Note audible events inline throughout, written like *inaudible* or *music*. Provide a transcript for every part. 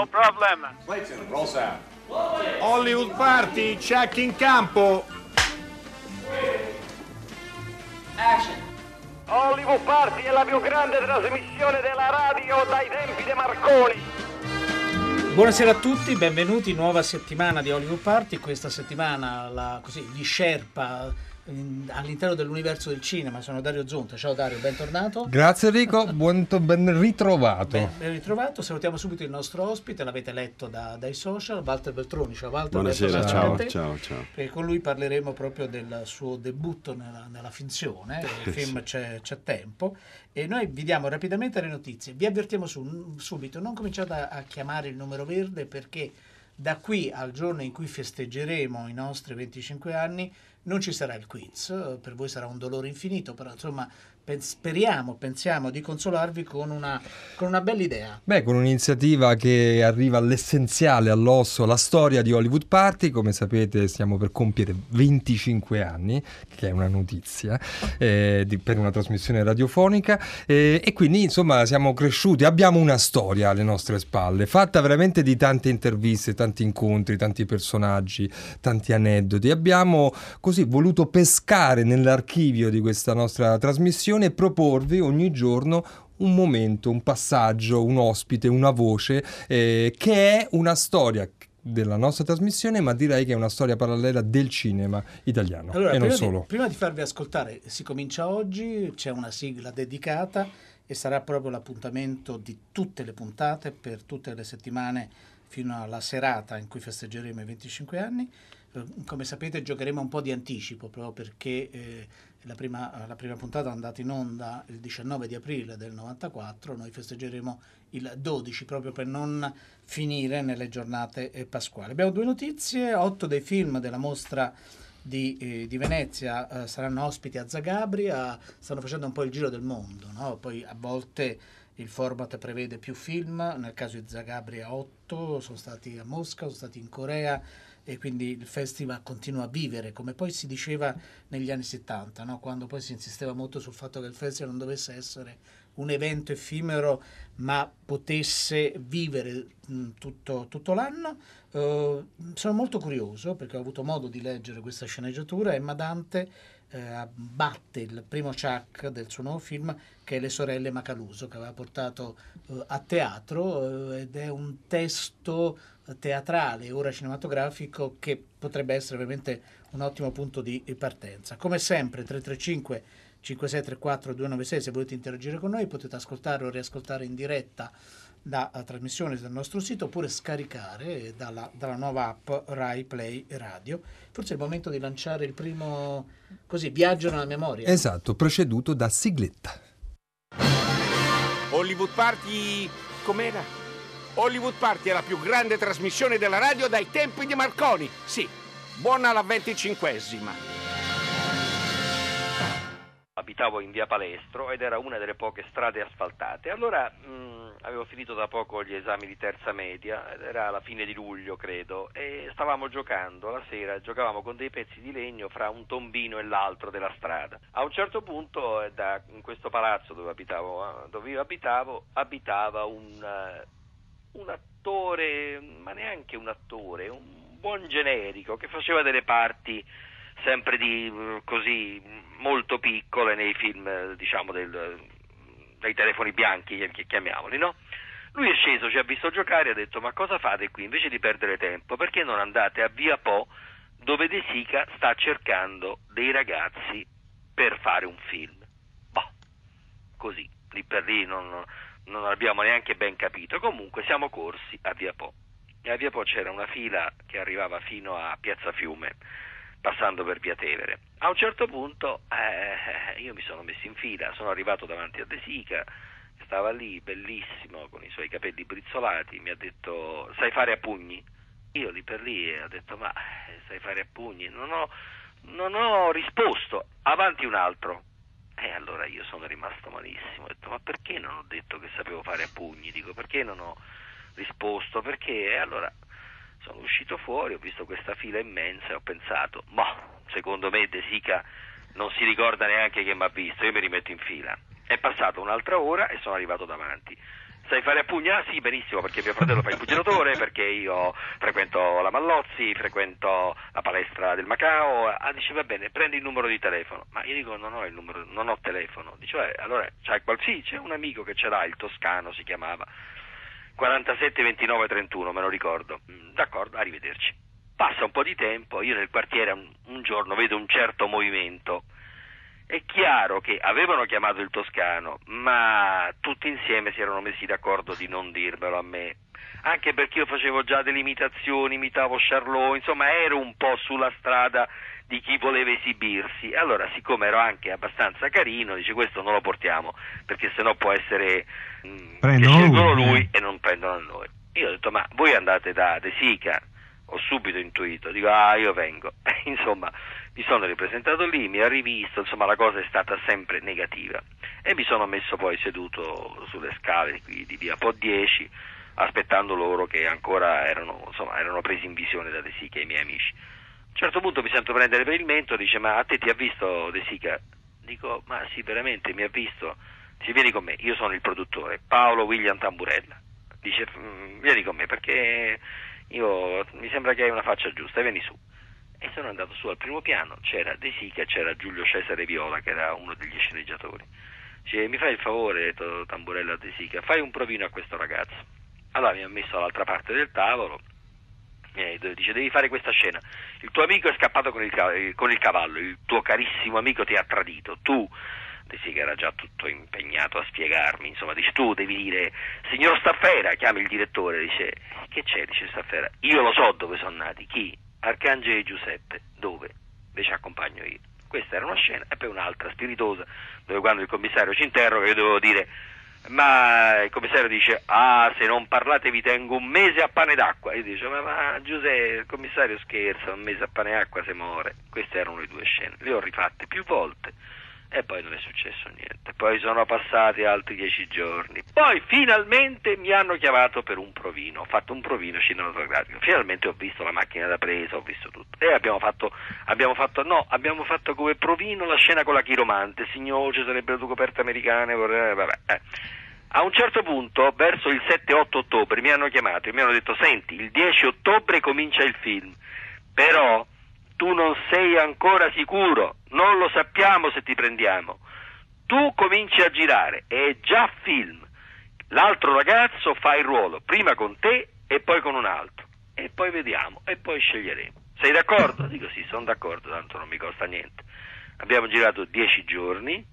No problem. Clayton, roll sound. Hollywood Party, check in campo. Action. Hollywood Party è la più grande trasmissione della radio dai tempi di Marconi. Buonasera a tutti, benvenuti, nuova settimana di Hollywood Party. Questa settimana la, così, gli Sherpa all'interno dell'universo del cinema. Sono Dario Zonta. Ciao Dario, bentornato. Grazie Enrico, *laughs* buon, ben ritrovato. Ben, ben, ritrovato. Salutiamo subito il nostro ospite, l'avete letto da, dai social, Walter Beltroni. Ciao Walter. Buonasera, ciao, ciao, ciao. Perché con lui parleremo proprio del suo debutto nella, nella finzione. Il film c'è, c'è, tempo. E noi vi diamo rapidamente le notizie. Vi avvertiamo su, subito, non cominciate a, a chiamare il numero verde perché da qui al giorno in cui festeggeremo i nostri 25 anni non ci sarà il quiz, per voi sarà un dolore infinito, però insomma speriamo, pensiamo di consolarvi con una, con una bella idea. Beh, con un'iniziativa che arriva all'essenziale, all'osso, la storia di Hollywood Party. Come sapete stiamo per compiere 25 anni, che è una notizia, eh, di, per una trasmissione radiofonica. Eh, e quindi insomma siamo cresciuti, abbiamo una storia alle nostre spalle, fatta veramente di tante interviste, tanti incontri, tanti personaggi, tanti aneddoti. Abbiamo così voluto pescare nell'archivio di questa nostra trasmissione e proporvi ogni giorno un momento, un passaggio, un ospite, una voce eh, che è una storia della nostra trasmissione, ma direi che è una storia parallela del cinema italiano allora, e non solo. Di, prima di farvi ascoltare, si comincia oggi, c'è una sigla dedicata e sarà proprio l'appuntamento di tutte le puntate per tutte le settimane fino alla serata in cui festeggeremo i 25 anni. Eh, come sapete giocheremo un po' di anticipo proprio perché eh, la prima, la prima, puntata è andata in onda il 19 di aprile del 94, noi festeggeremo il 12 proprio per non finire nelle giornate eh, pasquali. Abbiamo due notizie, otto dei film della mostra di, eh, di Venezia eh, saranno ospiti a Zagabria, stanno facendo un po' il giro del mondo, no? poi a volte il format prevede più film, nel caso di Zagabria 8, sono stati a Mosca, sono stati in Corea, e quindi il festival continua a vivere, come poi si diceva negli anni 70, no? quando poi si insisteva molto sul fatto che il festival non dovesse essere un evento effimero, ma potesse vivere mh, tutto, tutto, l'anno. Uh, sono molto curioso perché ho avuto modo di leggere questa sceneggiatura e Madante eh, batte il primo Chuck del suo nuovo film che è Le sorelle Macaluso che aveva portato eh, a teatro eh, ed è un testo teatrale, ora cinematografico, che potrebbe essere veramente un ottimo punto di partenza. Come sempre, 335 5634 296, se volete interagire con noi potete ascoltare o riascoltare in diretta la trasmissione dal nostro sito oppure scaricare dalla, dalla, nuova app Rai Play Radio. Forse è il momento di lanciare il primo così viaggio nella memoria. Esatto, preceduto da sigletta. Hollywood Party com'era? Hollywood Party è la più grande trasmissione della radio dai tempi di Marconi. Sì, buona la venticinquesima. Abitavo in via Palestro ed era una delle poche strade asfaltate. Allora mh, mm, avevo finito da poco gli esami di terza media, era la fine di luglio credo, e stavamo giocando la sera, giocavamo con dei pezzi di legno fra un tombino e l'altro della strada. A un certo punto eh, da, in questo palazzo dove abitavo, eh, dove io abitavo abitava un uh, un attore, ma neanche un attore, un buon generico che faceva delle parti sempre di così molto piccole nei film, diciamo, del, dei telefoni bianchi, chiamiamoli, no? Lui è sceso, ci ha visto giocare e ha detto ma cosa fate qui? Invece di perdere tempo, perché non andate a Via Po dove De Sica sta cercando dei ragazzi per fare un film? Boh, così, lì per lì non, non abbiamo neanche ben capito. Comunque siamo corsi a Via Po. E a Via Po c'era una fila che arrivava fino a Piazza Fiume, passando per Via Tevere. A un certo punto eh, io mi sono messo in fila, sono arrivato davanti a De Sica, stava lì bellissimo con i suoi capelli brizzolati, mi ha detto sai fare a pugni? Io lì per lì ho detto ma eh, sai fare a pugni? Non ho, non ho risposto, avanti un altro. E allora io sono rimasto malissimo, ho detto ma perché non ho detto che sapevo fare a pugni? Dico perché non ho risposto? Perché? E allora sono uscito fuori, ho visto questa fila immensa e ho pensato, boh, secondo me De Sica non si ricorda neanche che mi ha visto, io mi rimetto in fila. È passata un'altra ora e sono arrivato davanti. Sai fare a pugna? Sì, benissimo, perché mio fratello fa il pugilatore, perché io frequento la Mallozzi, frequento la palestra del Macao. Ah, dice va bene, prendi il numero di telefono. Ma io dico non ho il numero, non ho telefono. Dice, allora c'hai qual... sì, c'è un amico che ce l'ha, il Toscano si chiamava. 47 29 31, me lo ricordo. Mm, d'accordo, arrivederci. Passa un po' di tempo, io nel quartiere un, un giorno vedo un certo movimento è chiaro che avevano chiamato il toscano, ma tutti insieme si erano messi d'accordo di non dirmelo a me. Anche perché io facevo già delle imitazioni, imitavo Charlot, insomma ero un po' sulla strada di chi voleva esibirsi. Allora, siccome ero anche abbastanza carino, dice questo non lo portiamo, perché sennò può essere mh, mm, che scelgono lui, lui eh. e non prendono noi. Io ho detto, ma voi andate da De Sica? Ho subito intuito, dico, ah, io vengo. *laughs* insomma, mi sono ripresentato lì, mi ha rivisto, insomma la cosa è stata sempre negativa e mi sono messo poi seduto sulle scale qui di via Po 10 aspettando loro che ancora erano, insomma, erano presi in visione da De Sica e i miei amici. A un certo punto mi sento prendere per il mento, dice ma a te ti ha visto De Sica? Dico ma sì veramente mi ha visto, dice vieni con me, io sono il produttore, Paolo William Tamburella, dice mm, vieni con me perché io, mi sembra che hai una faccia giusta, vieni su e sono andato su al primo piano, c'era De Sica, c'era Giulio Cesare Viola che era uno degli sceneggiatori. Dice, mi fai il favore, detto Tamburella De Sica, fai un provino a questo ragazzo. Allora mi ha messo all'altra parte del tavolo e dice devi fare questa scena. Il tuo amico è scappato con il, con il cavallo, il tuo carissimo amico ti ha tradito, tu De Sica era già tutto impegnato a spiegarmi, insomma, dice tu devi dire signor Staffera, chiami il direttore, dice che c'è, dice Staffera, io lo so dove sono nati, chi? Arcangeli Giuseppe, dove? Invece accompagno io. Questa era una scena e poi un'altra spiritosa, dove quando il commissario ci interroga io dovevo dire ma il commissario dice ah se non parlate vi tengo un mese a pane d'acqua io dice ma, ma Giuseppe il commissario scherza un mese a pane d'acqua se muore queste erano le due scene le ho rifatte più volte e poi non è successo niente. Poi sono passati altri dieci giorni. Poi finalmente mi hanno chiamato per un provino. Ho fatto un provino cinematografico. Finalmente ho visto la macchina da presa, ho visto tutto. E abbiamo fatto, abbiamo fatto, no, abbiamo fatto come provino la scena con la chiromante. Signore, ci sarebbero due coperte americane. Vorrei, vabbè, eh. A un certo punto, verso il 7-8 ottobre, mi hanno chiamato e mi hanno detto: Senti, il 10 ottobre comincia il film. Però tu non sei ancora sicuro, non lo sappiamo se ti prendiamo. Tu cominci a girare, è già film. L'altro ragazzo fa il ruolo, prima con te e poi con un altro. E poi vediamo, e poi sceglieremo. Sei d'accordo? *laughs* Dico sì, sono d'accordo, tanto non mi costa niente. Abbiamo girato dieci giorni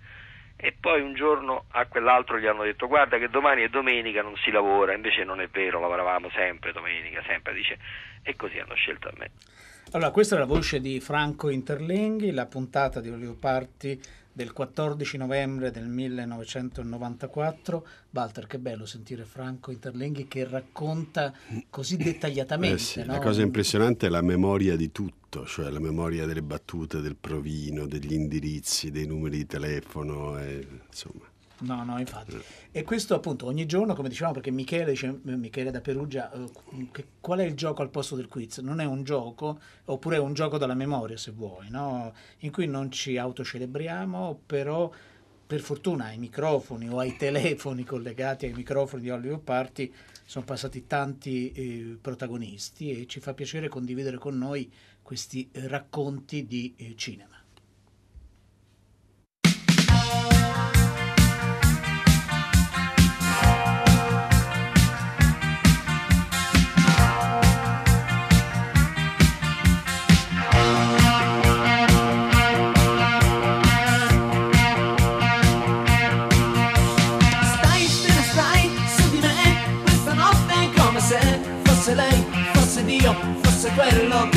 e poi un giorno a quell'altro gli hanno detto guarda che domani è domenica, non si lavora, invece non è vero, lavoravamo sempre domenica, sempre, dice, e così hanno scelto a me. Allora, questa è la voce di Franco Interlenghi, la puntata di Olivo Party del 14 novembre del 1994. Walter, che bello sentire Franco Interlenghi che racconta così dettagliatamente. Eh sì, no? La cosa impressionante è la memoria di tutto, cioè la memoria delle battute, del provino, degli indirizzi, dei numeri di telefono, eh, insomma. No, no, infatti. E questo appunto ogni giorno, come dicevamo, perché Michele, dice, Michele da Perugia, eh, qual è il gioco al posto del quiz? Non è un gioco, oppure è un gioco dalla memoria, se vuoi, no? in cui non ci autocelebriamo, però per fortuna ai microfoni o ai telefoni collegati ai microfoni di Hollywood Party sono passati tanti eh, protagonisti e ci fa piacere condividere con noi questi eh, racconti di eh, cinema. Quello che ho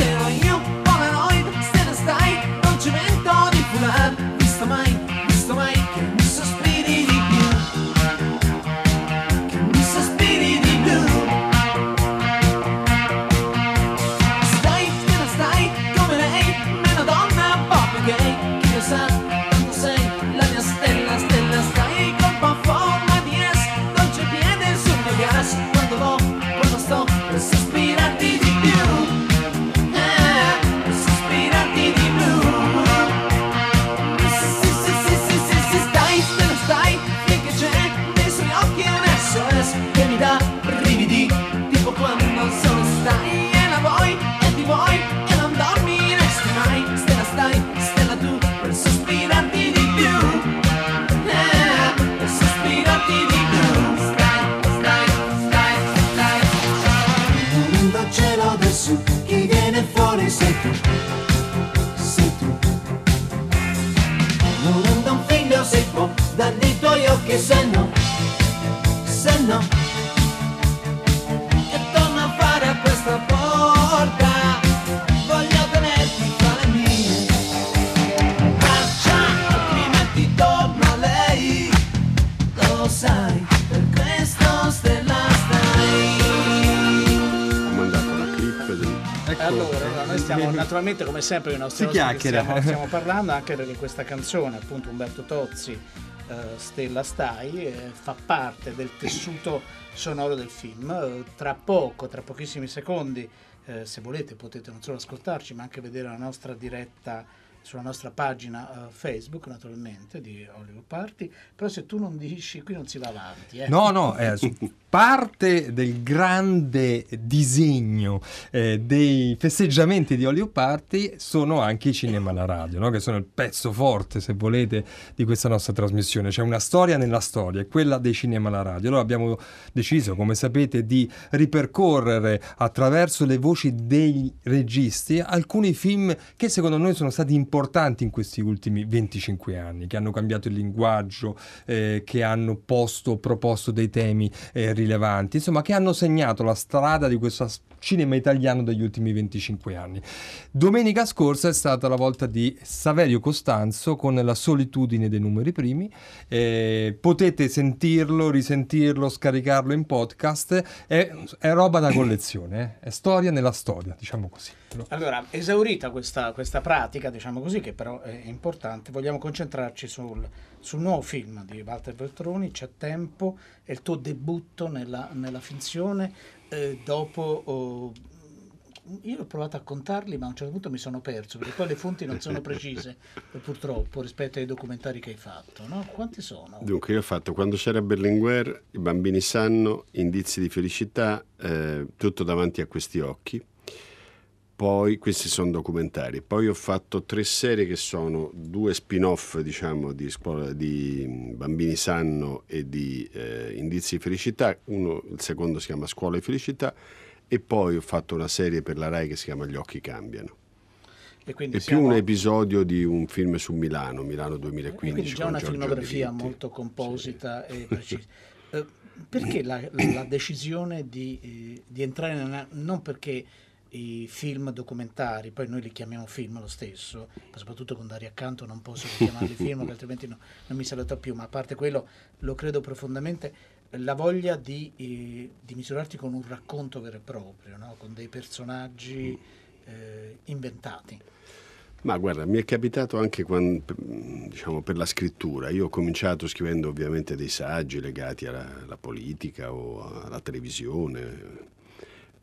come sempre i nostri ospiti stiamo, stiamo *laughs* parlando anche perché questa canzone, appunto Umberto Tozzi, eh, Stella Stai, eh, fa parte del tessuto sonoro del film. Eh, tra poco, tra pochissimi secondi, eh, se volete potete non solo ascoltarci ma anche vedere la nostra diretta sulla nostra pagina eh, Facebook naturalmente di Hollywood Party, però se tu non dici qui non si va avanti. Eh. No, no, *laughs* è su- parte del grande disegno eh, dei festeggiamenti di Hollywood Party sono anche i cinema alla radio, no? che sono il pezzo forte, se volete, di questa nostra trasmissione. C'è una storia nella storia, è quella dei cinema alla radio. Allora abbiamo deciso, come sapete, di ripercorrere attraverso le voci dei registi alcuni film che secondo noi sono stati importanti in questi ultimi 25 anni, che hanno cambiato il linguaggio, eh, che hanno posto, proposto dei temi eh, rilevanti, insomma, che hanno segnato la strada di questo cinema italiano degli ultimi 25 anni. Domenica scorsa è stata la volta di Saverio Costanzo con La solitudine dei numeri primi. Eh, potete sentirlo, risentirlo, scaricarlo in podcast. È, è roba da collezione, eh. è storia nella storia, diciamo così. Allora, esaurita questa, questa pratica, diciamo così, che però è importante, vogliamo concentrarci sul, sul nuovo film di Walter Veltroni, C'è tempo, è il tuo debutto nella, nella finzione, eh, dopo... oh, io ho provato a contarli, ma a un certo punto mi sono perso, perché poi le fonti non sono precise, *laughs* purtroppo, rispetto ai documentari che hai fatto. No? Quanti sono? Dunque, io ho fatto quando c'era Berlinguer, i bambini sanno, indizi di felicità, eh, tutto davanti a questi occhi. Poi questi sono documentari. Poi ho fatto tre serie che sono due spin-off, diciamo, di, scuola, di Bambini Sanno e di eh, Indizi di Felicità. Uno, il secondo si chiama Scuola di Felicità. E poi ho fatto una serie per la RAI che si chiama Gli occhi cambiano. E quindi È più siamo- un episodio di un film su Milano, Milano E 2015. quindi già una Giorgio filmografia molto composita e *laughs* precisa. Eh, perché la, la decisione di, eh, di entrare nella, non perché i film documentari, poi noi li chiamiamo film lo stesso, ma soprattutto con Dario accanto non posso chiamarli film *laughs* perché altrimenti no- non mi saluta più, ma a parte quello lo credo profondamente, la voglia di, eh, di misurarti con un racconto vero e proprio, no? con dei personaggi eh, inventati. Ma guarda, mi è capitato anche quan- diciamo, per la scrittura. Io ho cominciato scrivendo ovviamente dei saggi legati alla, alla politica o alla televisione.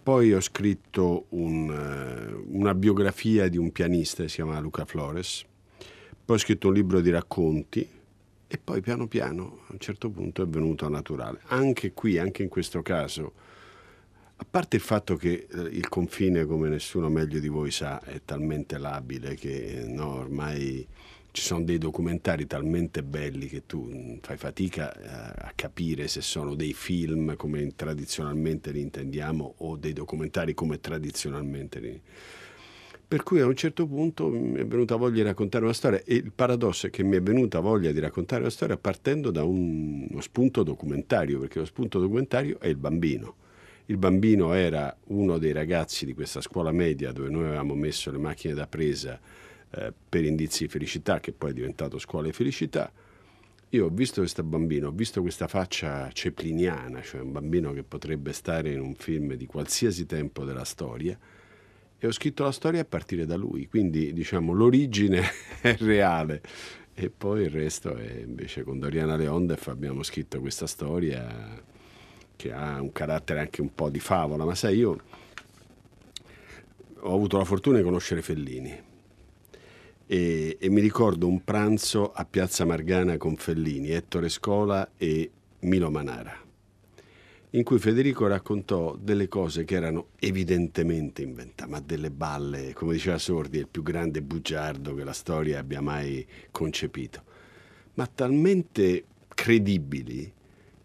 Poi ho scritto un, eh, una biografia di un pianista che si chiama Luca Flores. Poi ho scritto un libro di racconti e poi piano piano a un certo punto è venuto naturale. Anche qui, anche in questo caso, a parte il fatto che eh, il confine, come nessuno meglio di voi sa, è talmente labile che eh, no, ormai ci sono dei documentari talmente belli che tu mm, fai fatica eh, a capire se sono dei film come tradizionalmente li intendiamo o dei documentari come tradizionalmente li per cui a un certo punto mi è venuta voglia di raccontare una storia e il paradosso è che mi è venuta voglia di raccontare una storia partendo da un- uno spunto documentario, perché lo spunto documentario è il bambino. Il bambino era uno dei ragazzi di questa scuola media dove noi avevamo messo le macchine da presa eh, per indizi di felicità, che poi è diventato scuola di felicità. Io ho visto questo bambino, ho visto questa faccia cepliniana, cioè un bambino che potrebbe stare in un film di qualsiasi tempo della storia, e ho scritto la storia a partire da lui, quindi diciamo l'origine *laughs* è reale e poi il resto è invece con Doriana Leondef abbiamo scritto questa storia che ha un carattere anche un po' di favola, ma sai io ho avuto la fortuna di conoscere Fellini e, e mi ricordo un pranzo a Piazza Margana con Fellini, Ettore Scola e Milo Manara in cui Federico raccontò delle cose che erano evidentemente inventate, ma delle balle, come diceva Sordi, il più grande bugiardo che la storia abbia mai concepito, ma talmente credibili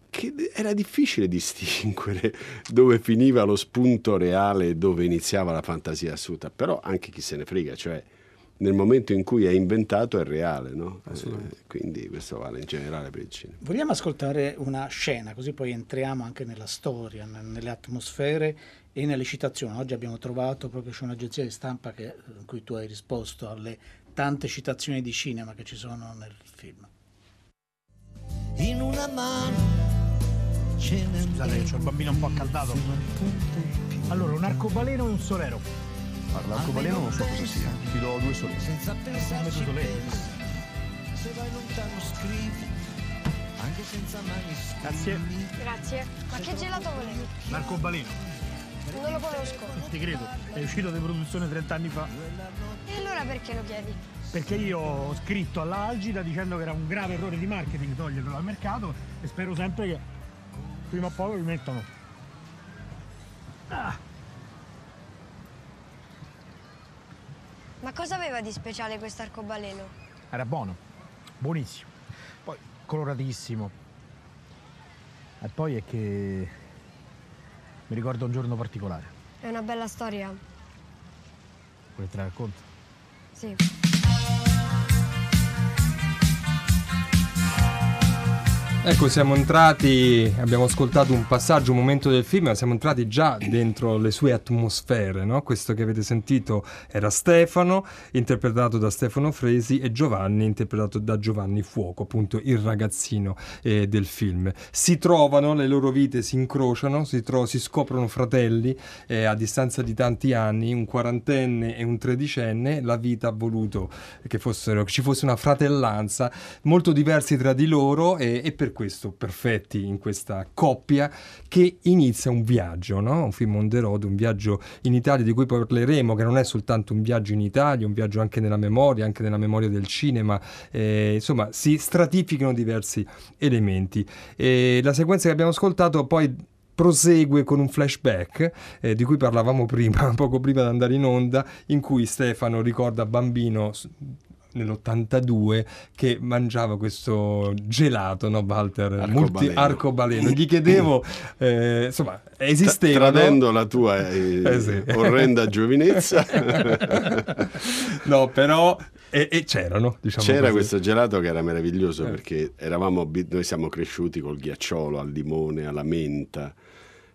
che era difficile distinguere *laughs* dove finiva lo spunto reale e dove iniziava la fantasia assoluta, però anche chi se ne frega, cioè nel momento in cui è inventato è reale, no? Eh, quindi questo vale in generale per il cinema. Vogliamo ascoltare una scena, così poi entriamo anche nella storia, n- nelle atmosfere e nelle citazioni. Oggi abbiamo trovato proprio c'è un'agenzia di stampa che, in cui tu hai risposto alle tante citazioni di cinema che ci sono nel film. In una mano ce n'è Scusate c'ho il bambino un po' accaldato. Allora, un arcobaleno e un solero. Guarda, l'arcobaleno non so cosa sia, ti do due soldi. senza pensarci. Se vai lontano scrivi Anche senza maniscoti Grazie. Grazie. Ma che gelato volevi? L'arcobaleno. Non lo conosco. Ti credo. È uscito di produzione 30 anni fa. E allora perché lo chiedi? Perché io ho scritto alla Algida dicendo che era un grave errore di marketing toglierlo dal mercato e spero sempre che prima o poi lo rimettano. Ah, Ma cosa aveva di speciale questo arcobaleno? era buono. Buonissimo. Poi coloratissimo. E poi è che mi ricorda un giorno particolare. È una bella storia? Vuoi te la racconto? Sì. Ecco, siamo entrati, abbiamo ascoltato un passaggio, un momento del film, ma siamo entrati già dentro le sue atmosfere, no? Questo che avete sentito era Stefano, interpretato da Stefano Fresi, e Giovanni, interpretato da Giovanni Fuoco, appunto il ragazzino eh, del film. Si trovano, le loro vite si incrociano, si, tro- si scoprono fratelli eh, a distanza di tanti anni, un quarantenne e un tredicenne, la vita ha voluto che, fossero, che ci fosse una fratellanza, molto diversi tra di loro e, e per questo perfetti in questa coppia che inizia un viaggio, no? un film on the road, un viaggio in Italia di cui parleremo, che non è soltanto un viaggio in Italia, un viaggio anche nella memoria, anche nella memoria del cinema, eh, insomma si stratificano diversi elementi. E la sequenza che abbiamo ascoltato poi prosegue con un flashback eh, di cui parlavamo *laughs* prima, poco prima di andare in onda, in cui Stefano ricorda bambino nell'82 che mangiava questo gelato, no Walter? Multi- Arcobaleno. arcobaleno. Gli chiedevo, *laughs* eh, insomma, esisteva... Tradendo la tua eh, *laughs* Eh sì. orrenda *laughs* giovinezza, no, però... E, e c'erano, diciamo c'era così. questo gelato che era meraviglioso Eh. perché eravamo, noi siamo cresciuti col ghiacciolo al limone, alla menta.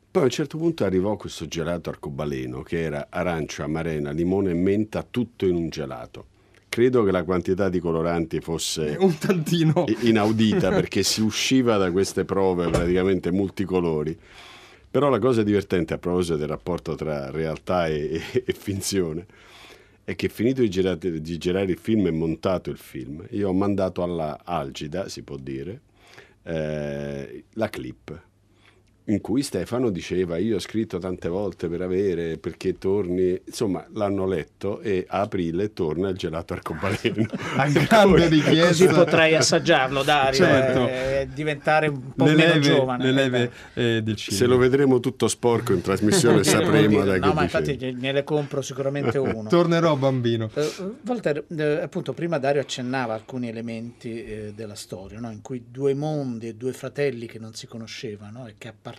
Poi a un certo punto arrivò questo gelato arcobaleno che era arancia, amarena, limone e menta tutto in un gelato. Credo che la quantità di coloranti fosse *laughs* Un tantino... inaudita perché si usciva da queste prove praticamente multicolori. Però la cosa divertente a proposito del rapporto tra realtà e, e- e finzione è che finito di girare, di girare il film e montato il film, io ho mandato alla Algida, si può dire, eh, la clip in cui Stefano diceva io ho scritto tante volte per avere perché torni insomma l'hanno letto e a aprile torna il gelato arcobaleno *laughs* A grande richiesta. Così potrei assaggiarlo, Dario, Certo. e diventare un po' le meno leve, giovane. le leve eh, del cinema. se lo vedremo tutto sporco in trasmissione *laughs* sapremo da che No, ma dicevi. infatti ne ne compro sicuramente *laughs* uno. Tornerò bambino. Eh, Walter, eh, appunto, prima Dario accennava alcuni elementi eh, della storia, no? in cui due mondi e due fratelli che non si conoscevano e che appartengono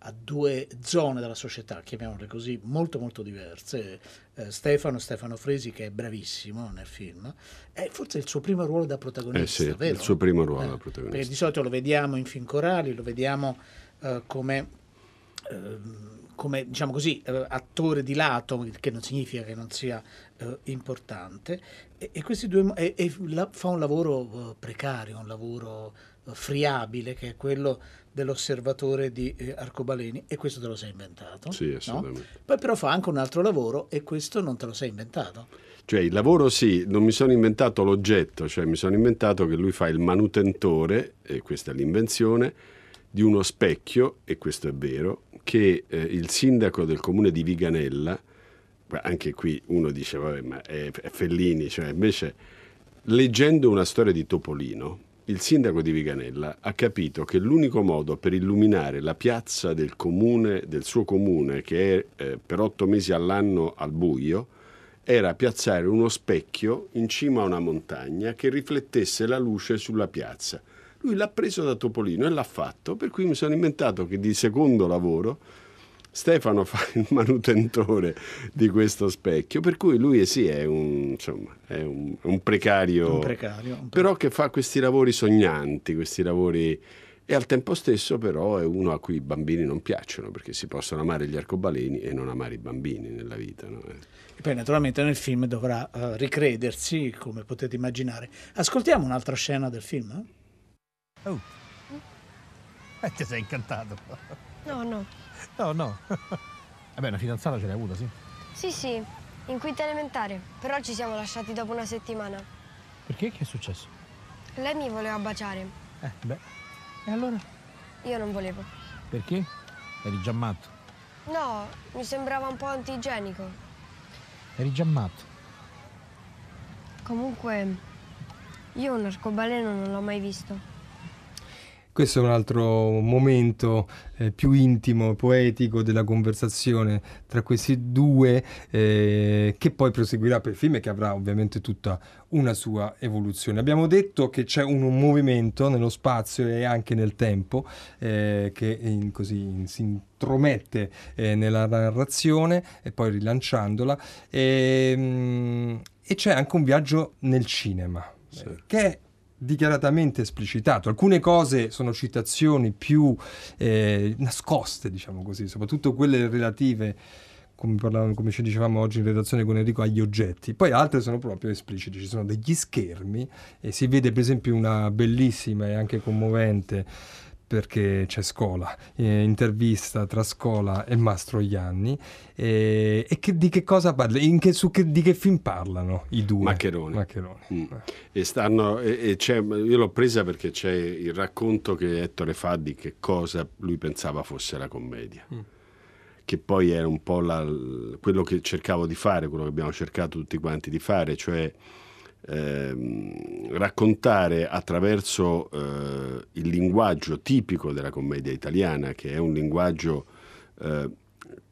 a due zone della società, chiamiamole così, molto molto diverse. Eh, Stefano, Stefano Fresi, che è bravissimo nel film, è forse il suo primo ruolo da protagonista, Eh sì, vero? il suo primo ruolo Eh, da protagonista. Perché di solito lo vediamo in film corali, lo vediamo eh, come ehm, come diciamo così, eh, attore di lato, che non significa che non sia eh, importante, e, e questi due e, e la- fa un lavoro eh, precario, un lavoro friabile, che è quello dell'osservatore di eh, arcobaleni, e questo te lo sei inventato. Sì, no? assolutamente. Poi però fa anche un altro lavoro e questo non te lo sei inventato. Cioè il lavoro sì, non mi sono inventato l'oggetto, cioè mi sono inventato che lui fa il manutentore, e questa è l'invenzione, di uno specchio, e questo è vero, che eh, il sindaco del comune di Viganella, anche qui uno dice, vabbè, ma è, è Fellini, cioè invece leggendo una storia di Topolino, il sindaco di Viganella ha capito che l'unico modo per illuminare la piazza del comune, del suo comune, che è eh, per otto mesi all'anno al buio, era piazzare uno specchio in cima a una montagna che riflettesse la luce sulla piazza. Lui l'ha preso da Topolino e l'ha fatto, per cui mi sono inventato che di secondo lavoro Stefano fa *laughs* il manutentore di questo specchio, per cui lui sì è un, insomma, è un, un precario, Un precario, un però che fa questi lavori sognanti, questi lavori e al tempo stesso però è uno a cui i bambini non piacciono perché si possono amare gli arcobaleni e non amare i bambini nella vita. no? E poi naturalmente nel film dovrà eh, ricredersi, come potete immaginare. Ascoltiamo un'altra scena del film? eh? Oh. Eh, ti sei incantato. No, no. No, no. *laughs* Vabbè, una fidanzata ce l'hai avuta, sì. Sì, sì, in quinta elementare. Però ci siamo lasciati dopo una settimana. Perché? Che è successo? Lei mi voleva baciare. Eh, beh. E allora? Io non volevo. Perché? Eri già matto. No, mi sembrava un po' antigenico. Eri già matto. Comunque, io un arcobaleno non l'ho mai visto. Questo è un altro momento eh, più intimo, poetico della conversazione tra questi due eh, che poi proseguirà per il film e che avrà ovviamente tutta una sua evoluzione. Abbiamo detto che c'è un, un movimento nello spazio e anche nel tempo eh, che in- così in- si intromette eh, nella narrazione e poi rilanciandola e, mm, e c'è anche un viaggio nel cinema eh, che è dichiaratamente esplicitato. Alcune cose sono citazioni più eh, nascoste, diciamo così, soprattutto quelle relative, come, parlavamo, come ci dicevamo oggi in redazione con Enrico, agli oggetti. Poi altre sono proprio esplicite, ci sono degli schermi e si vede per esempio una bellissima e anche commovente perché c'è scuola, eh, intervista tra scuola e Mastroianni eh, e che, di che cosa parla? In che, su che, di che film parlano i due? Maccheroni. Maccheroni. Mm. E stanno, e, e c'è, io l'ho presa perché c'è il racconto che Ettore fa di che cosa lui pensava fosse la commedia. Mm. Che poi era un po' la- quello che cercavo di fare, quello che abbiamo cercato tutti quanti di fare, cioè ehm, raccontare attraverso eh, il linguaggio tipico della commedia italiana, che è un linguaggio eh,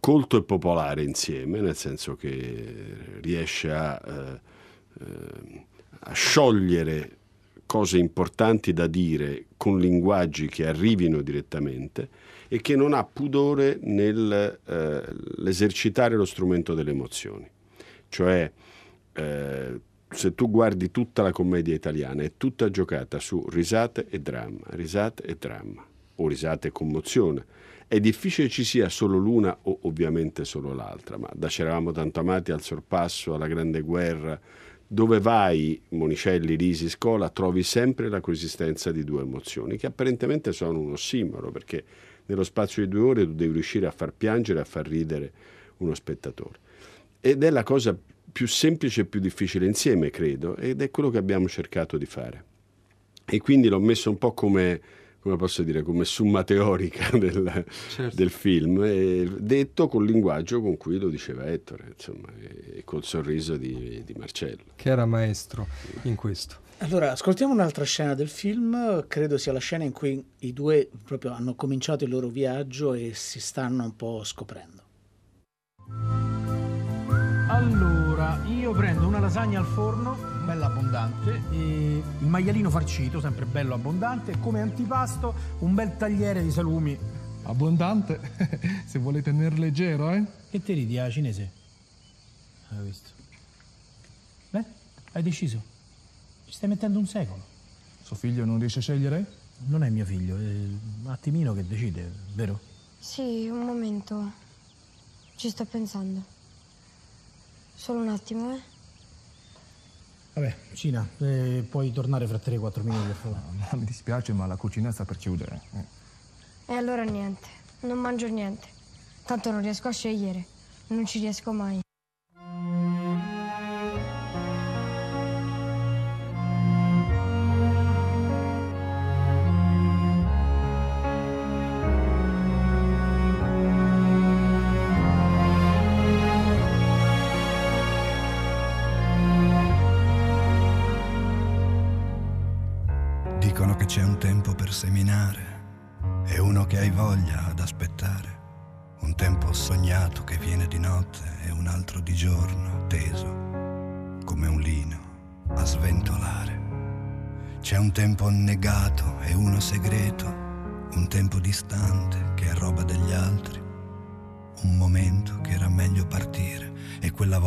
colto e popolare insieme, nel senso che riesce a, eh, eh, a sciogliere cose importanti da dire con linguaggi che arrivino direttamente e che non ha pudore nell'esercitare lo strumento delle emozioni. Cioè, eh, se tu guardi tutta la commedia italiana, è tutta giocata su risate e dramma, risate e dramma, o risate e commozione. È difficile ci sia solo l'una o ovviamente solo l'altra, ma da C'eravamo tanto amati al sorpasso, alla grande guerra, dove vai, Monicelli, Risi, Scola, trovi sempre la coesistenza di due emozioni, che apparentemente sono un ossimoro, perché nello spazio di due ore tu devi riuscire a far piangere a far ridere uno spettatore. Ed è la cosa più semplice e più difficile insieme, credo, ed è quello che abbiamo cercato di fare. E quindi l'ho messo un po' come, come posso dire, come summa teorica *laughs* del, Certo. del film, e detto col linguaggio con cui lo diceva Ettore, insomma, e col sorriso di, di Marcello. Che era maestro in questo. Allora, ascoltiamo un'altra scena del film, credo sia la scena in cui i due proprio hanno cominciato il loro viaggio e si stanno un po' scoprendo. Allora, io prendo una lasagna al forno, bella abbondante, e il maialino farcito, sempre bello abbondante, e come antipasto un bel tagliere di salumi. Abbondante, *laughs* se vuole tenere leggero, eh? Che te ridi, a cinese? Hai visto? Beh, hai deciso. Ci stai mettendo un secolo. Suo figlio non riesce a scegliere? Non è mio figlio, è un attimino che decide, vero? Sì, un momento. Ci sto pensando. Solo un attimo, eh. Vabbè, Cina, eh, puoi tornare fra 3-4 minuti, per favore. No, mi dispiace, ma la cucina sta per chiudere. eh. E allora niente. Non mangio niente. Tanto non riesco a scegliere. Non ci riesco mai.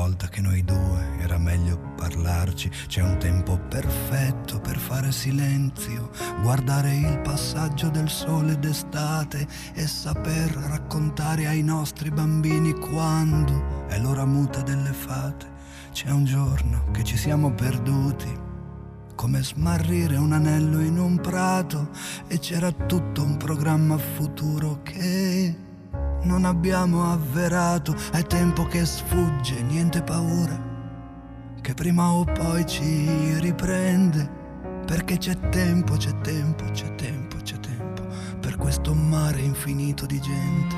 Volta che noi due era meglio parlarci. C'è un tempo perfetto per fare silenzio, guardare il passaggio del sole d'estate e saper raccontare ai nostri bambini quando è l'ora muta delle fate. C'è un giorno che ci siamo perduti come smarrire un anello in un prato e c'era tutto un programma futuro che non abbiamo avverato. È tempo che sfugge, niente paura, che prima o poi ci riprende, perché c'è tempo, c'è tempo, c'è tempo, c'è tempo per questo mare infinito di gente.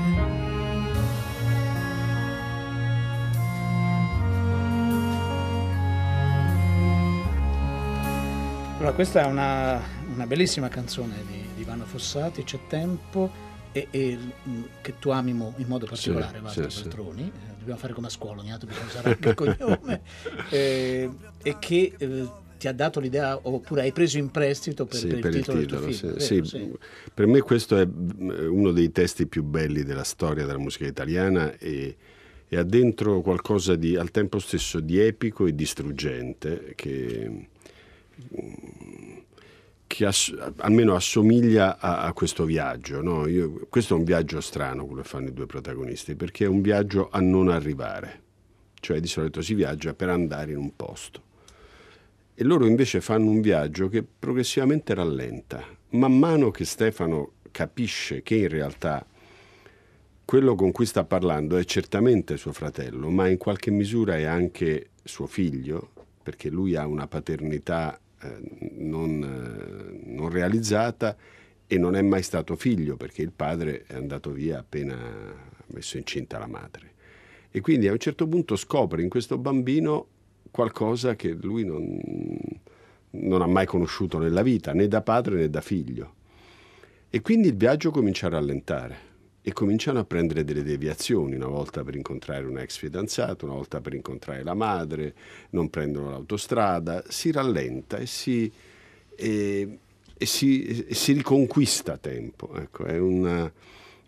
Allora, questa è una, una bellissima canzone di, di Ivano Fossati, C'è tempo, e, e, mm, che tu ami mo- in modo particolare, Sì, Walter sì, sì. Veltroni. Eh, dobbiamo fare come a scuola, ogni tanto bisogna usare anche il cognome. *laughs* Eh, e che eh, ti ha dato l'idea, oppure hai preso in prestito per, Sì, per il per il titolo del tuo titolo, film. sì. vero? Sì, Per me questo è mm, uno dei testi più belli della storia della musica italiana e, e ha dentro qualcosa di al tempo stesso di epico e distruggente che, che ass- almeno assomiglia a, a questo viaggio. no? Io- questo è un viaggio strano quello che fanno i due protagonisti perché è un viaggio a non arrivare, cioè di solito si viaggia per andare in un posto. E loro invece fanno un viaggio che progressivamente rallenta. Man mano che Stefano capisce che in realtà quello con cui sta parlando è certamente suo fratello, ma in qualche misura è anche suo figlio, perché lui ha una paternità non, eh, non realizzata e non è mai stato figlio, perché il padre è andato via appena messo incinta la madre. E quindi a un certo punto scopre in questo bambino qualcosa che lui non, non ha mai conosciuto nella vita, né da padre né da figlio. E quindi il viaggio comincia a rallentare e cominciano a prendere delle deviazioni, una volta per incontrare un ex fidanzato, una volta per incontrare la madre, non prendono l'autostrada, si rallenta e si, e, e si, e si riconquista tempo. Ecco, è una,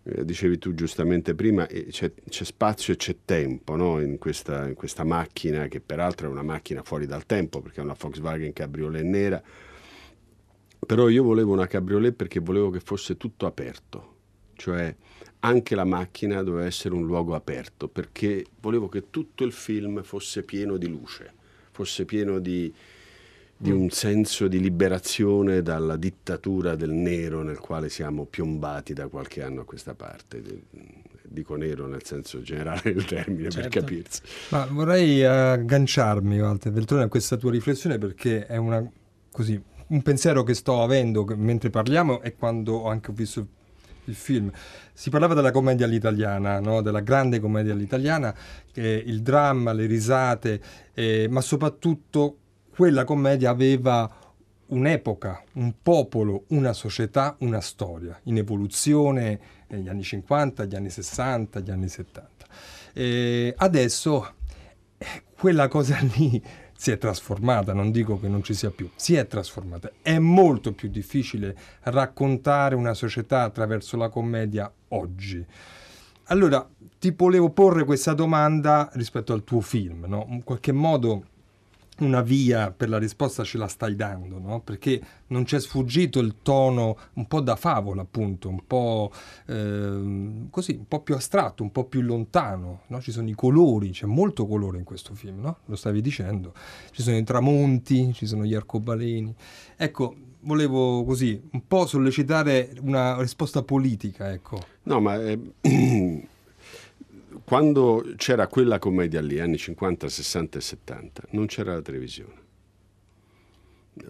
eh, dicevi tu giustamente prima, eh, c'è, c'è spazio e c'è tempo no? in, questa, in questa macchina, che peraltro è una macchina fuori dal tempo, perché è una Volkswagen Cabriolet nera, però io volevo una cabriolet perché volevo che fosse tutto aperto, cioè anche la macchina doveva essere un luogo aperto, perché volevo che tutto il film fosse pieno di luce, fosse pieno di, di un senso di liberazione dalla dittatura del nero nel quale siamo piombati da qualche anno a questa parte. Dico nero nel senso generale del termine, per Certo. capirsi. Ma vorrei agganciarmi, Walter Veltroni, a questa tua riflessione perché è una, così, un pensiero che sto avendo mentre parliamo e quando ho anche visto il film. Si parlava della commedia all'italiana, no? della grande commedia all'italiana, eh, il dramma, le risate, eh, ma soprattutto quella commedia aveva un'epoca, un popolo, una società, una storia in evoluzione negli anni 50, gli anni 60, gli anni 70. E adesso eh, quella cosa *laughs* lì si è trasformata, non dico che non ci sia più, si è trasformata. È molto più difficile raccontare una società attraverso la commedia oggi. Allora, ti volevo porre questa domanda rispetto al tuo film, no? In qualche modo una via per la risposta ce la stai dando, no? Perché non c'è sfuggito il tono un po' da favola, appunto, un po' ehm, così, un po' più astratto, un po' più lontano, no? Ci sono i colori, c'è molto colore in questo film, no? Lo stavi dicendo. Ci sono i tramonti, ci sono gli arcobaleni. Ecco, volevo così un po' sollecitare una risposta politica, ecco. No, ma eh, *clears throat* quando c'era quella commedia lì, anni 50, 60 e 70, non c'era la televisione.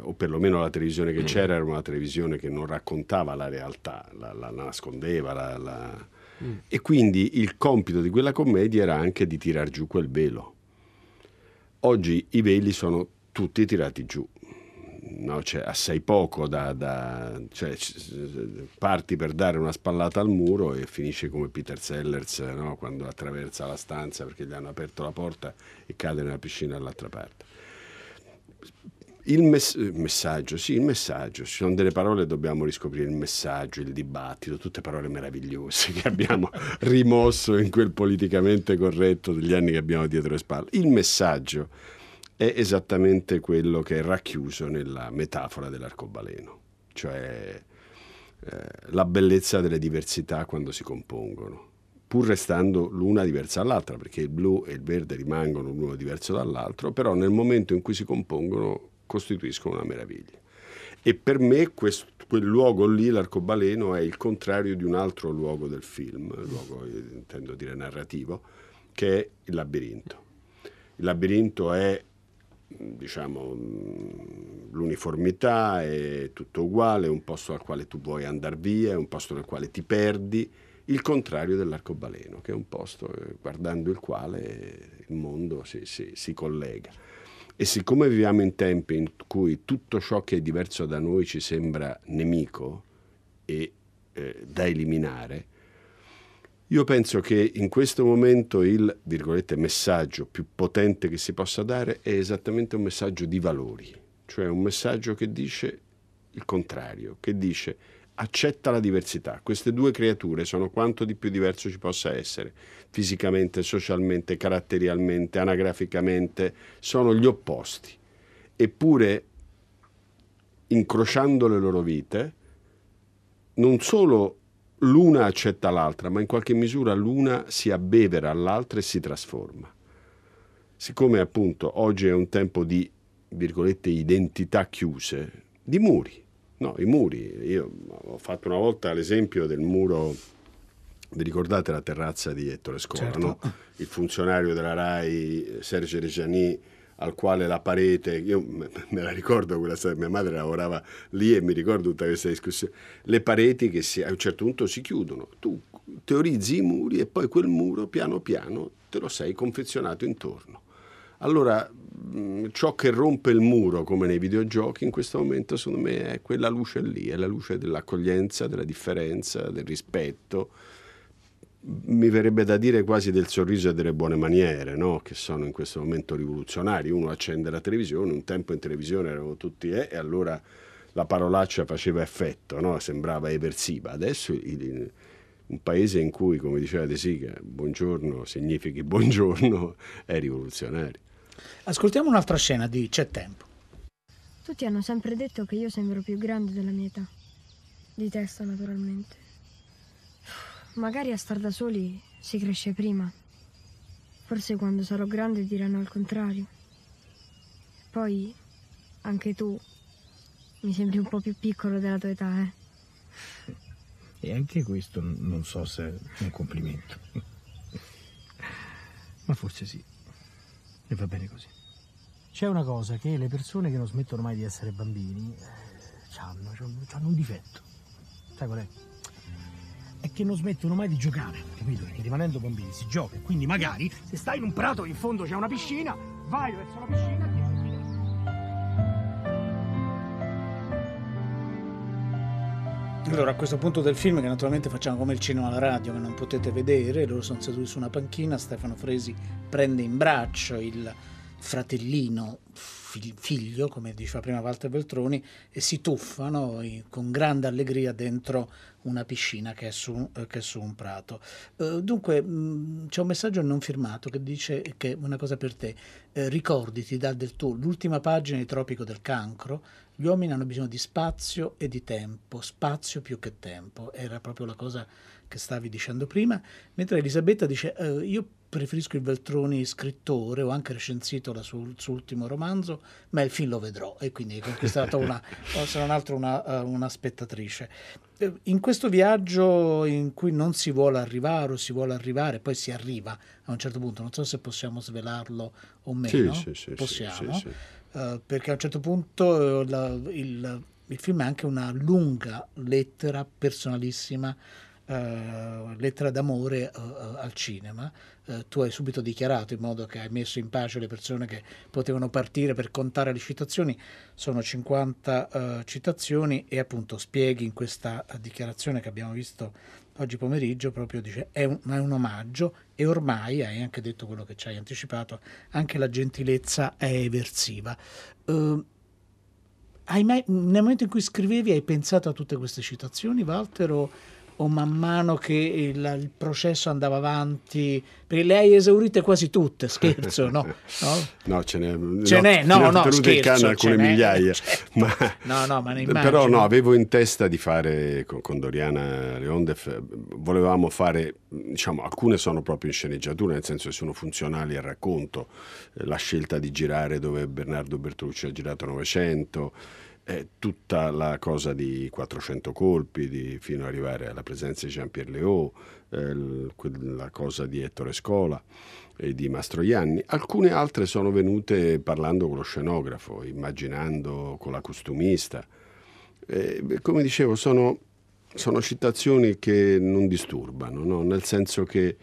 O perlomeno la televisione che c'era era una televisione che non raccontava la realtà, la, la- la nascondeva. la- la- E quindi il compito di quella commedia era anche di tirar giù quel velo. Oggi i veli sono tutti tirati giù. No, c'è assai poco da, da- cioè, parti per dare una spallata al muro e finisce come Peter Sellers no, quando attraversa la stanza perché gli hanno aperto la porta e cade nella piscina dall'altra parte. Il mess- messaggio, sì, il messaggio. Ci sono delle parole, dobbiamo riscoprire il messaggio, il dibattito, tutte parole meravigliose che abbiamo *laughs* rimosso in quel politicamente corretto degli anni che abbiamo dietro le spalle. Il messaggio è esattamente quello che è racchiuso nella metafora dell'arcobaleno, cioè eh, la bellezza delle diversità quando si compongono, pur restando l'una diversa dall'altra, perché il blu e il verde rimangono l'uno diverso dall'altro, però nel momento in cui si compongono costituiscono una meraviglia. E per me questo, quel luogo lì, l'arcobaleno, è il contrario di un altro luogo del film, luogo intendo dire narrativo, che è il labirinto. Il labirinto è diciamo, l'uniformità, è tutto uguale, è un posto al quale tu vuoi andare via, è un posto nel quale ti perdi, il contrario dell'arcobaleno, che è un posto eh, guardando il quale il mondo si, si, si collega. E siccome viviamo in tempi in cui tutto ciò che è diverso da noi ci sembra nemico e eh, da eliminare, io penso che in questo momento il messaggio più potente che si possa dare è esattamente un messaggio di valori, cioè un messaggio che dice il contrario, che dice accetta la diversità. Queste due creature sono quanto di più diverso ci possa essere, fisicamente, socialmente, caratterialmente, anagraficamente, sono gli opposti. Eppure, incrociando le loro vite, non solo l'una accetta l'altra, ma in qualche misura l'una si abbevera all'altra e si trasforma. Siccome appunto oggi è un tempo di, virgolette, identità chiuse, di muri, No, i muri. Io ho fatto una volta l'esempio del muro, vi ricordate la terrazza di Ettore Scola, certo. no? il funzionario della RAI, Sergio Reggiani, al quale la parete, io me la ricordo quella storia, mia madre lavorava lì e mi ricordo tutta questa discussione, le pareti che si, a un certo punto si chiudono, tu teorizzi i muri e poi quel muro piano piano te lo sei confezionato intorno. Allora, ciò che rompe il muro, come nei videogiochi, in questo momento, secondo me, è quella luce lì, è la luce dell'accoglienza, della differenza, del rispetto. Mi verrebbe da dire quasi del sorriso e delle buone maniere, no? che sono in questo momento rivoluzionari. Uno accende la televisione, un tempo in televisione eravamo tutti eh, e allora la parolaccia faceva effetto, no? sembrava eversiva. Adesso il, un paese in cui, come diceva De Sica, buongiorno significhi buongiorno, *laughs* è rivoluzionario. Ascoltiamo un'altra scena di C'è tempo. Tutti hanno sempre detto che io sembro più grande della mia età. Di testa, naturalmente. Magari a star da soli si cresce prima. Forse quando sarò grande diranno il contrario. Poi, anche tu mi sembri un po' più piccolo della tua età, eh? E anche questo non so se è un complimento. *laughs* Ma forse sì. E va bene così. C'è una cosa che le persone che non smettono mai di essere bambini eh, hanno, hanno un difetto. Sai qual è? Che non smettono mai di giocare, capito? Perché rimanendo bambini si gioca. Quindi magari se stai in un prato in fondo c'è una piscina, vai verso la piscina e ti Allora, a questo punto del film, che naturalmente facciamo come il cinema alla radio, che non potete vedere, loro sono seduti su una panchina, Stefano Fresi prende in braccio il fratellino figlio, come diceva prima Walter Veltroni, e si tuffano con grande allegria dentro una piscina che è su, eh, che è su un prato. Uh, dunque mh, c'è un messaggio non firmato che dice che una cosa per te, eh, ricorditi dal del tuo, l'ultima pagina di Tropico del Cancro, gli uomini hanno bisogno di spazio e di tempo, spazio più che tempo, era proprio la cosa che stavi dicendo prima, mentre Elisabetta dice uh, io preferisco il Veltroni scrittore, ho anche recensito il suo, suo, ultimo romanzo, ma il film lo vedrò e quindi hai conquistato una, *laughs* se non altro una, uh, una, spettatrice. Eh, in questo viaggio in cui non si vuole arrivare o si vuole arrivare, poi si arriva a un certo punto, non so se possiamo svelarlo o meno, sì, sì, sì, possiamo, uh, perché a un certo punto la, il, il film è anche una lunga lettera personalissima Uh, lettera d'amore uh, uh, al cinema. tu hai subito dichiarato in modo che hai messo in pace le persone che potevano partire per contare le citazioni. Sono 50 citazioni e appunto spieghi in questa dichiarazione che abbiamo visto oggi pomeriggio proprio dice è un, è un omaggio e ormai hai anche detto quello che ci hai anticipato anche la gentilezza è eversiva hai mai, nel momento in cui scrivevi hai pensato a tutte queste citazioni, Walter, o, o man mano che il, il processo andava avanti, perché le hai esaurite quasi tutte, scherzo, no? *laughs* No, No, ce n'è, Ce no, n'è, no, no, tenute in scherzo, canna alcune migliaia. *laughs* certo. Ma, no, no, ma ne però immagino. no, avevo in testa di fare con, con Doriana Leondef, volevamo fare, diciamo, alcune sono proprio in sceneggiatura, nel senso che sono funzionali al racconto, Eh, la scelta di girare dove Bernardo Bertolucci ha girato 900, eh, tutta la cosa di 400 colpi di- fino ad arrivare alla presenza di Jean-Pierre Léaud, eh, l- quella cosa di Ettore Scola e di Mastroianni. Alcune altre sono venute parlando con lo scenografo, immaginando con la costumista. Eh, come dicevo, sono, sono citazioni che non disturbano, no? nel senso che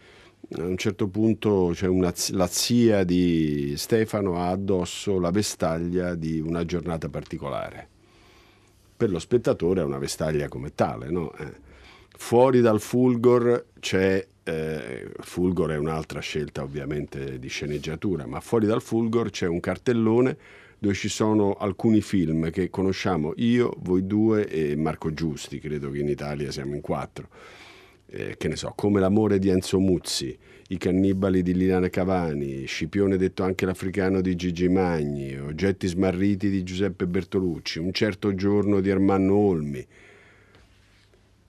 a un certo punto c'è una, la zia di Stefano ha addosso la vestaglia di una giornata particolare. Per lo spettatore è una vestaglia come tale, no? Eh. Fuori dal Fulgor c'è, eh, Fulgor è un'altra scelta ovviamente di sceneggiatura, ma fuori dal Fulgor c'è un cartellone dove ci sono alcuni film che conosciamo io, voi due e Marco Giusti, credo che in Italia siamo in quattro. Eh, che ne so, come l'amore di Enzo Muzzi, i cannibali di Liliana Cavani, Scipione detto anche l'africano di Gigi Magni, oggetti smarriti di Giuseppe Bertolucci, un certo giorno di Ermanno Olmi.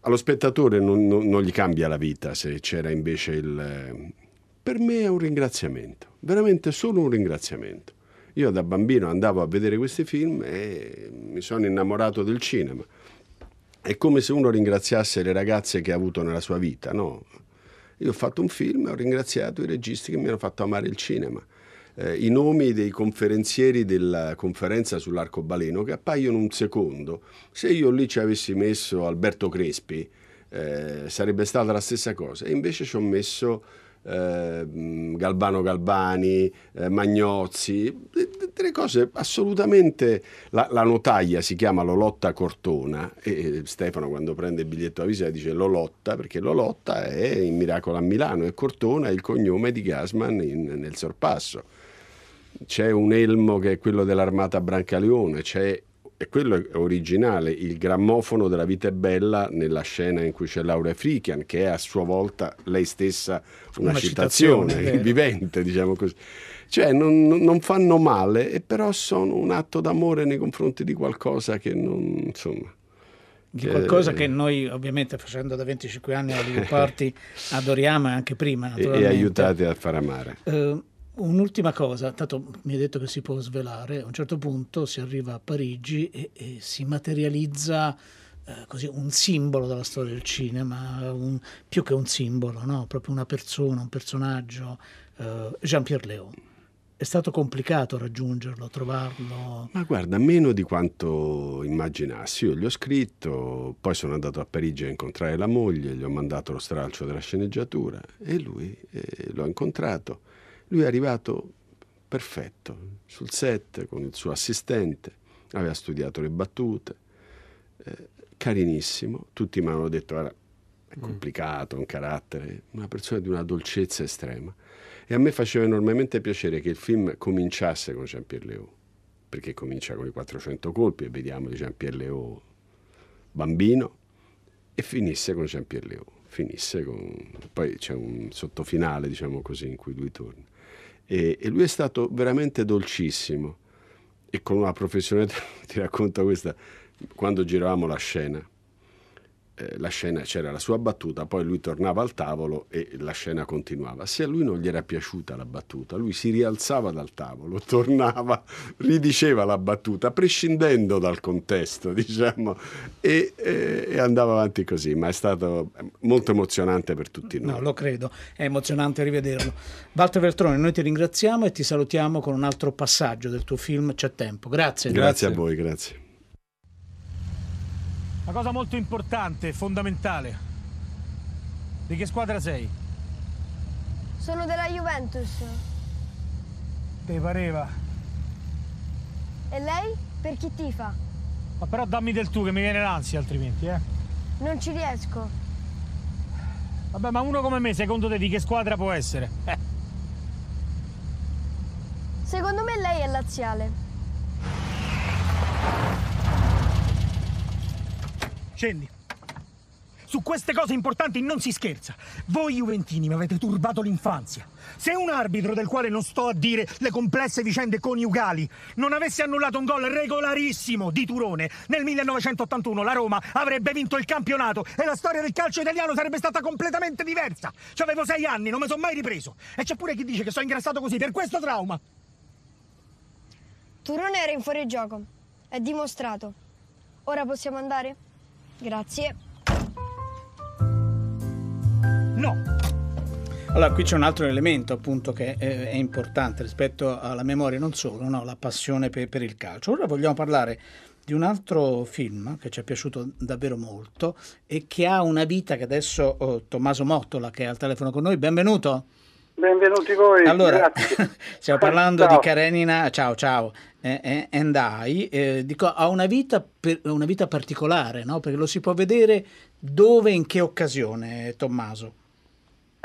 Allo spettatore non, non- non gli cambia la vita se c'era invece il... eh, Per me è un ringraziamento, veramente solo un ringraziamento. Io da bambino andavo a vedere questi film e mi sono innamorato del cinema. È come se uno ringraziasse le ragazze che ha avuto nella sua vita, no? Io ho fatto un film e ho ringraziato i registi che mi hanno fatto amare il cinema. Eh, I nomi dei conferenzieri della conferenza sull'arcobaleno che appaiono un secondo. Se io lì ci avessi messo Alberto Crespi, eh, sarebbe stata la stessa cosa. E invece ci ho messo eh, mh, Galbano Galbani, eh, Magnozzi, de- de- delle cose assolutamente... La, la notaia si chiama Lolotta Cortona e Stefano quando prende il biglietto a visita dice Lolotta perché Lolotta è in Miracolo a Milano e Cortona è il cognome di Gasman in- nel sorpasso. C'è un elmo che è quello dell'armata Brancaleone, c'è e quello è originale, il grammofono della vita è bella nella scena in cui c'è Laura Frikian, che è a sua volta lei stessa una, Una citazione, citazione, *laughs* vivente, diciamo così. Cioè non, non- fanno male, però sono un atto d'amore nei confronti di qualcosa che non, insomma... di qualcosa che noi ovviamente facendo da 25 anni a Party *laughs* adoriamo e anche prima e, e aiutate a far amare. Eh, un'ultima cosa, tanto mi hai detto che si può svelare, a un certo punto si arriva a Parigi e, e si materializza eh, così un simbolo della storia del cinema, un- più che un simbolo, no? proprio una persona, un personaggio, eh, Jean-Pierre Léaud. È stato complicato raggiungerlo, trovarlo. Ma guarda, meno di quanto immaginassi. Io gli ho scritto, poi sono andato a Parigi a incontrare la moglie, gli ho mandato lo stralcio della sceneggiatura e lui eh, l'ho incontrato. Lui è arrivato perfetto sul set con il suo assistente, aveva studiato le battute, eh, carinissimo. Tutti mi hanno detto era è complicato, un carattere, una persona di una dolcezza estrema. E a me faceva enormemente piacere che il film cominciasse con Jean-Pierre Léaud, perché comincia con i 400 colpi e vediamo di Jean-Pierre Léaud bambino e finisse con Jean-Pierre Léaud, finisse con... poi c'è un sottofinale, diciamo così, in cui lui torna. E, e lui è stato veramente dolcissimo. E con una professionalità, *laughs* ti racconto questa, quando giravamo la scena, eh, la scena c'era la sua battuta, poi lui tornava al tavolo e la scena continuava. Se a lui non gli era piaciuta la battuta, lui si rialzava dal tavolo, *laughs* tornava, ridiceva la battuta, prescindendo dal contesto, *laughs* diciamo, e, e- e andava avanti così. Ma è stato molto emozionante per tutti noi. No, lo credo, è emozionante rivederlo. Walter Veltroni, noi ti ringraziamo e ti salutiamo con un altro passaggio del tuo film C'è tempo. Grazie. Grazie a voi, grazie. Una cosa molto importante, fondamentale. Di che squadra sei? Sono della Juventus. Te pareva. E lei? Per chi tifa? Ma però dammi del tu che mi viene l'ansia altrimenti, eh. Non ci riesco. Vabbè, ma uno come me, secondo te di che squadra può essere? Eh. Secondo me lei è laziale. Scendi. Su queste cose importanti non si scherza. Voi Juventini mi avete turbato l'infanzia. Se un arbitro del quale non sto a dire le complesse vicende coniugali non avesse annullato un gol regolarissimo di Turone nel 1981, la Roma avrebbe vinto il campionato e la storia del calcio italiano sarebbe stata completamente diversa. Ci avevo sei anni, non mi sono mai ripreso. E c'è pure chi dice che sono ingrassato così per questo trauma. Turone era in fuorigioco. È dimostrato. Ora possiamo andare? Grazie. No. Allora, qui c'è un altro elemento appunto che è, è importante rispetto alla memoria, non solo, no? la passione per, per il calcio. Ora vogliamo parlare di un altro film che ci è piaciuto davvero molto e che ha una vita che adesso oh, Tommaso Mottola che è al telefono con noi, benvenuto. Benvenuti voi. Allora, grazie. *laughs* stiamo parlando Ciao. di Karenina, ciao ciao, eh, eh, and I, eh, dico, ha una vita, per- una vita particolare, no? perché lo si può vedere dove e in che occasione, Tommaso.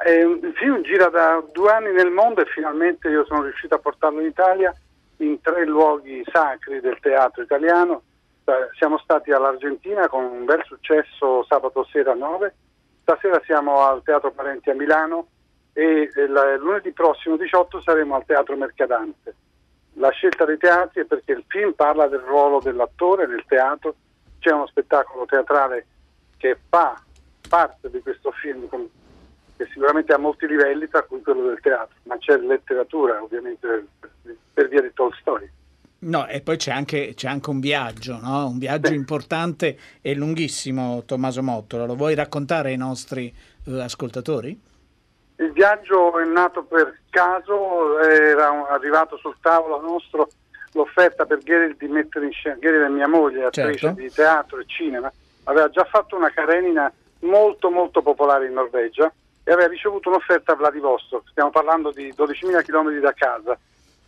Eh, il film gira da due anni nel mondo e finalmente io sono riuscito a portarlo in Italia in tre luoghi sacri del teatro italiano. Eh, siamo stati all'Argentina con un bel successo sabato sera 9, stasera siamo al Teatro Parenti a Milano e la- lunedì prossimo 18 saremo al Teatro Mercadante. La scelta dei teatri è perché il film parla del ruolo dell'attore nel teatro, c'è uno spettacolo teatrale che fa parte di questo film con- che sicuramente ha molti livelli, tra cui quello del teatro, ma c'è letteratura ovviamente per, per via di Tolstoi. No, e poi c'è anche, c'è anche un viaggio, no? un viaggio importante e lunghissimo, Tommaso Mottola. Lo vuoi raccontare ai nostri eh, ascoltatori? Il viaggio è nato per caso, era arrivato sul tavolo nostro l'offerta per Geril di mettere in scena, Geril è mia moglie, attrice Certo. di teatro e cinema, aveva già fatto una Karenina molto molto popolare in Norvegia e aveva ricevuto un'offerta a Vladivostok, stiamo parlando di 12.000 km da casa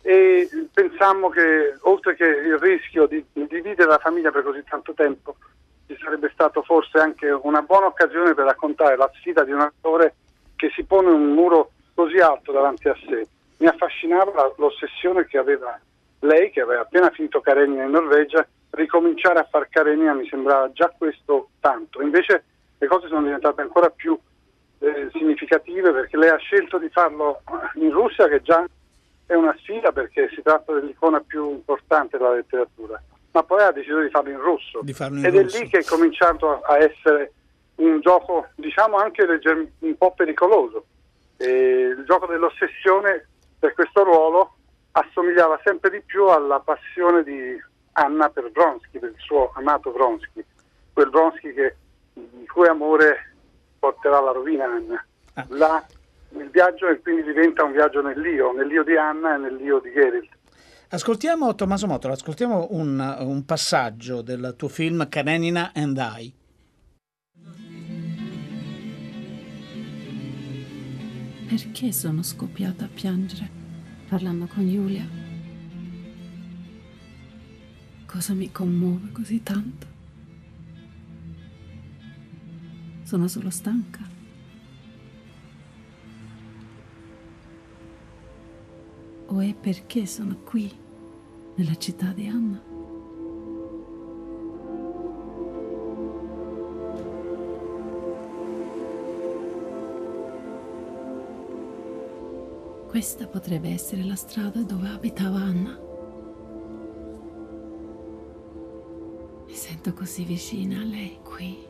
e pensammo che oltre che il rischio di, di dividere la famiglia per così tanto tempo ci sarebbe stato forse anche una buona occasione per raccontare la sfida di un attore che si pone un muro così alto davanti a sé. Mi affascinava l'ossessione che aveva lei, che aveva appena finito Karenina in Norvegia, ricominciare a far Karenina mi sembrava già questo tanto. Invece le cose sono diventate ancora più eh, significative perché lei ha scelto di farlo in Russia, che già è una sfida perché si tratta dell'icona più importante della letteratura, ma poi ha deciso di farlo in russo. Farlo in Ed russo. è lì che è cominciato a essere un gioco, diciamo anche legger- un po' pericoloso. E il gioco dell'ossessione per questo ruolo assomigliava sempre di più alla passione di Anna per Vronsky, per il suo amato Vronsky, quel Vronsky che, di cui amore porterà alla rovina Anna. Là, il viaggio e quindi diventa un viaggio nell'io, nell'io di Anna e nell'io di Geralt. Ascoltiamo, Tommaso Mottola, ascoltiamo un, un passaggio del tuo film Karenina and I. Perché sono scoppiata a piangere parlando con Giulia? Cosa mi commuove così tanto? Sono solo stanca. O è perché sono qui, nella città di Anna? Questa potrebbe essere la strada dove abitava Anna. Mi sento così vicina a lei qui.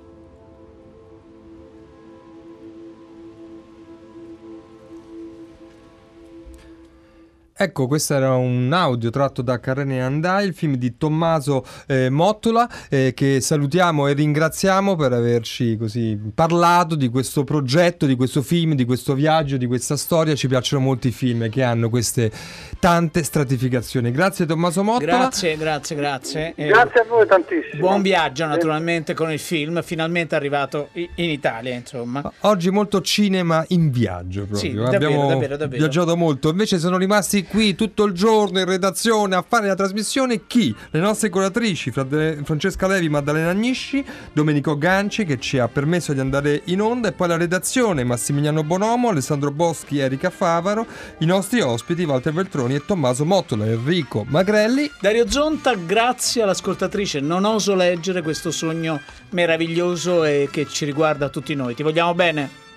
Ecco, questo era un audio tratto da Carene Andai, il film di Tommaso eh, Mottola, eh, che salutiamo e ringraziamo per averci così parlato di questo progetto, di questo film, di questo viaggio, di questa storia. Ci piacciono molti film che hanno queste tante stratificazioni. Grazie Tommaso Mottola. Grazie, grazie, grazie. E Grazie a voi tantissimo. Buon viaggio naturalmente con il film, finalmente arrivato i- in Italia, insomma. Oggi molto cinema in viaggio proprio. Sì, davvero, Abbiamo davvero, davvero. viaggiato molto. Invece sono rimasti qui tutto il giorno in redazione a fare la trasmissione chi? Le nostre curatrici Francesca Levi, Maddalena Agnisci, Domenico Ganci che ci ha permesso di andare in onda e poi la redazione Massimiliano Bonomo, Alessandro Boschi, Erika Favaro, i nostri ospiti Walter Veltroni e Tommaso Mottola, Enrico Magrelli. Dario Zonta, grazie all'ascoltatrice. Non oso leggere questo sogno meraviglioso e che ci riguarda tutti noi. Ti vogliamo bene?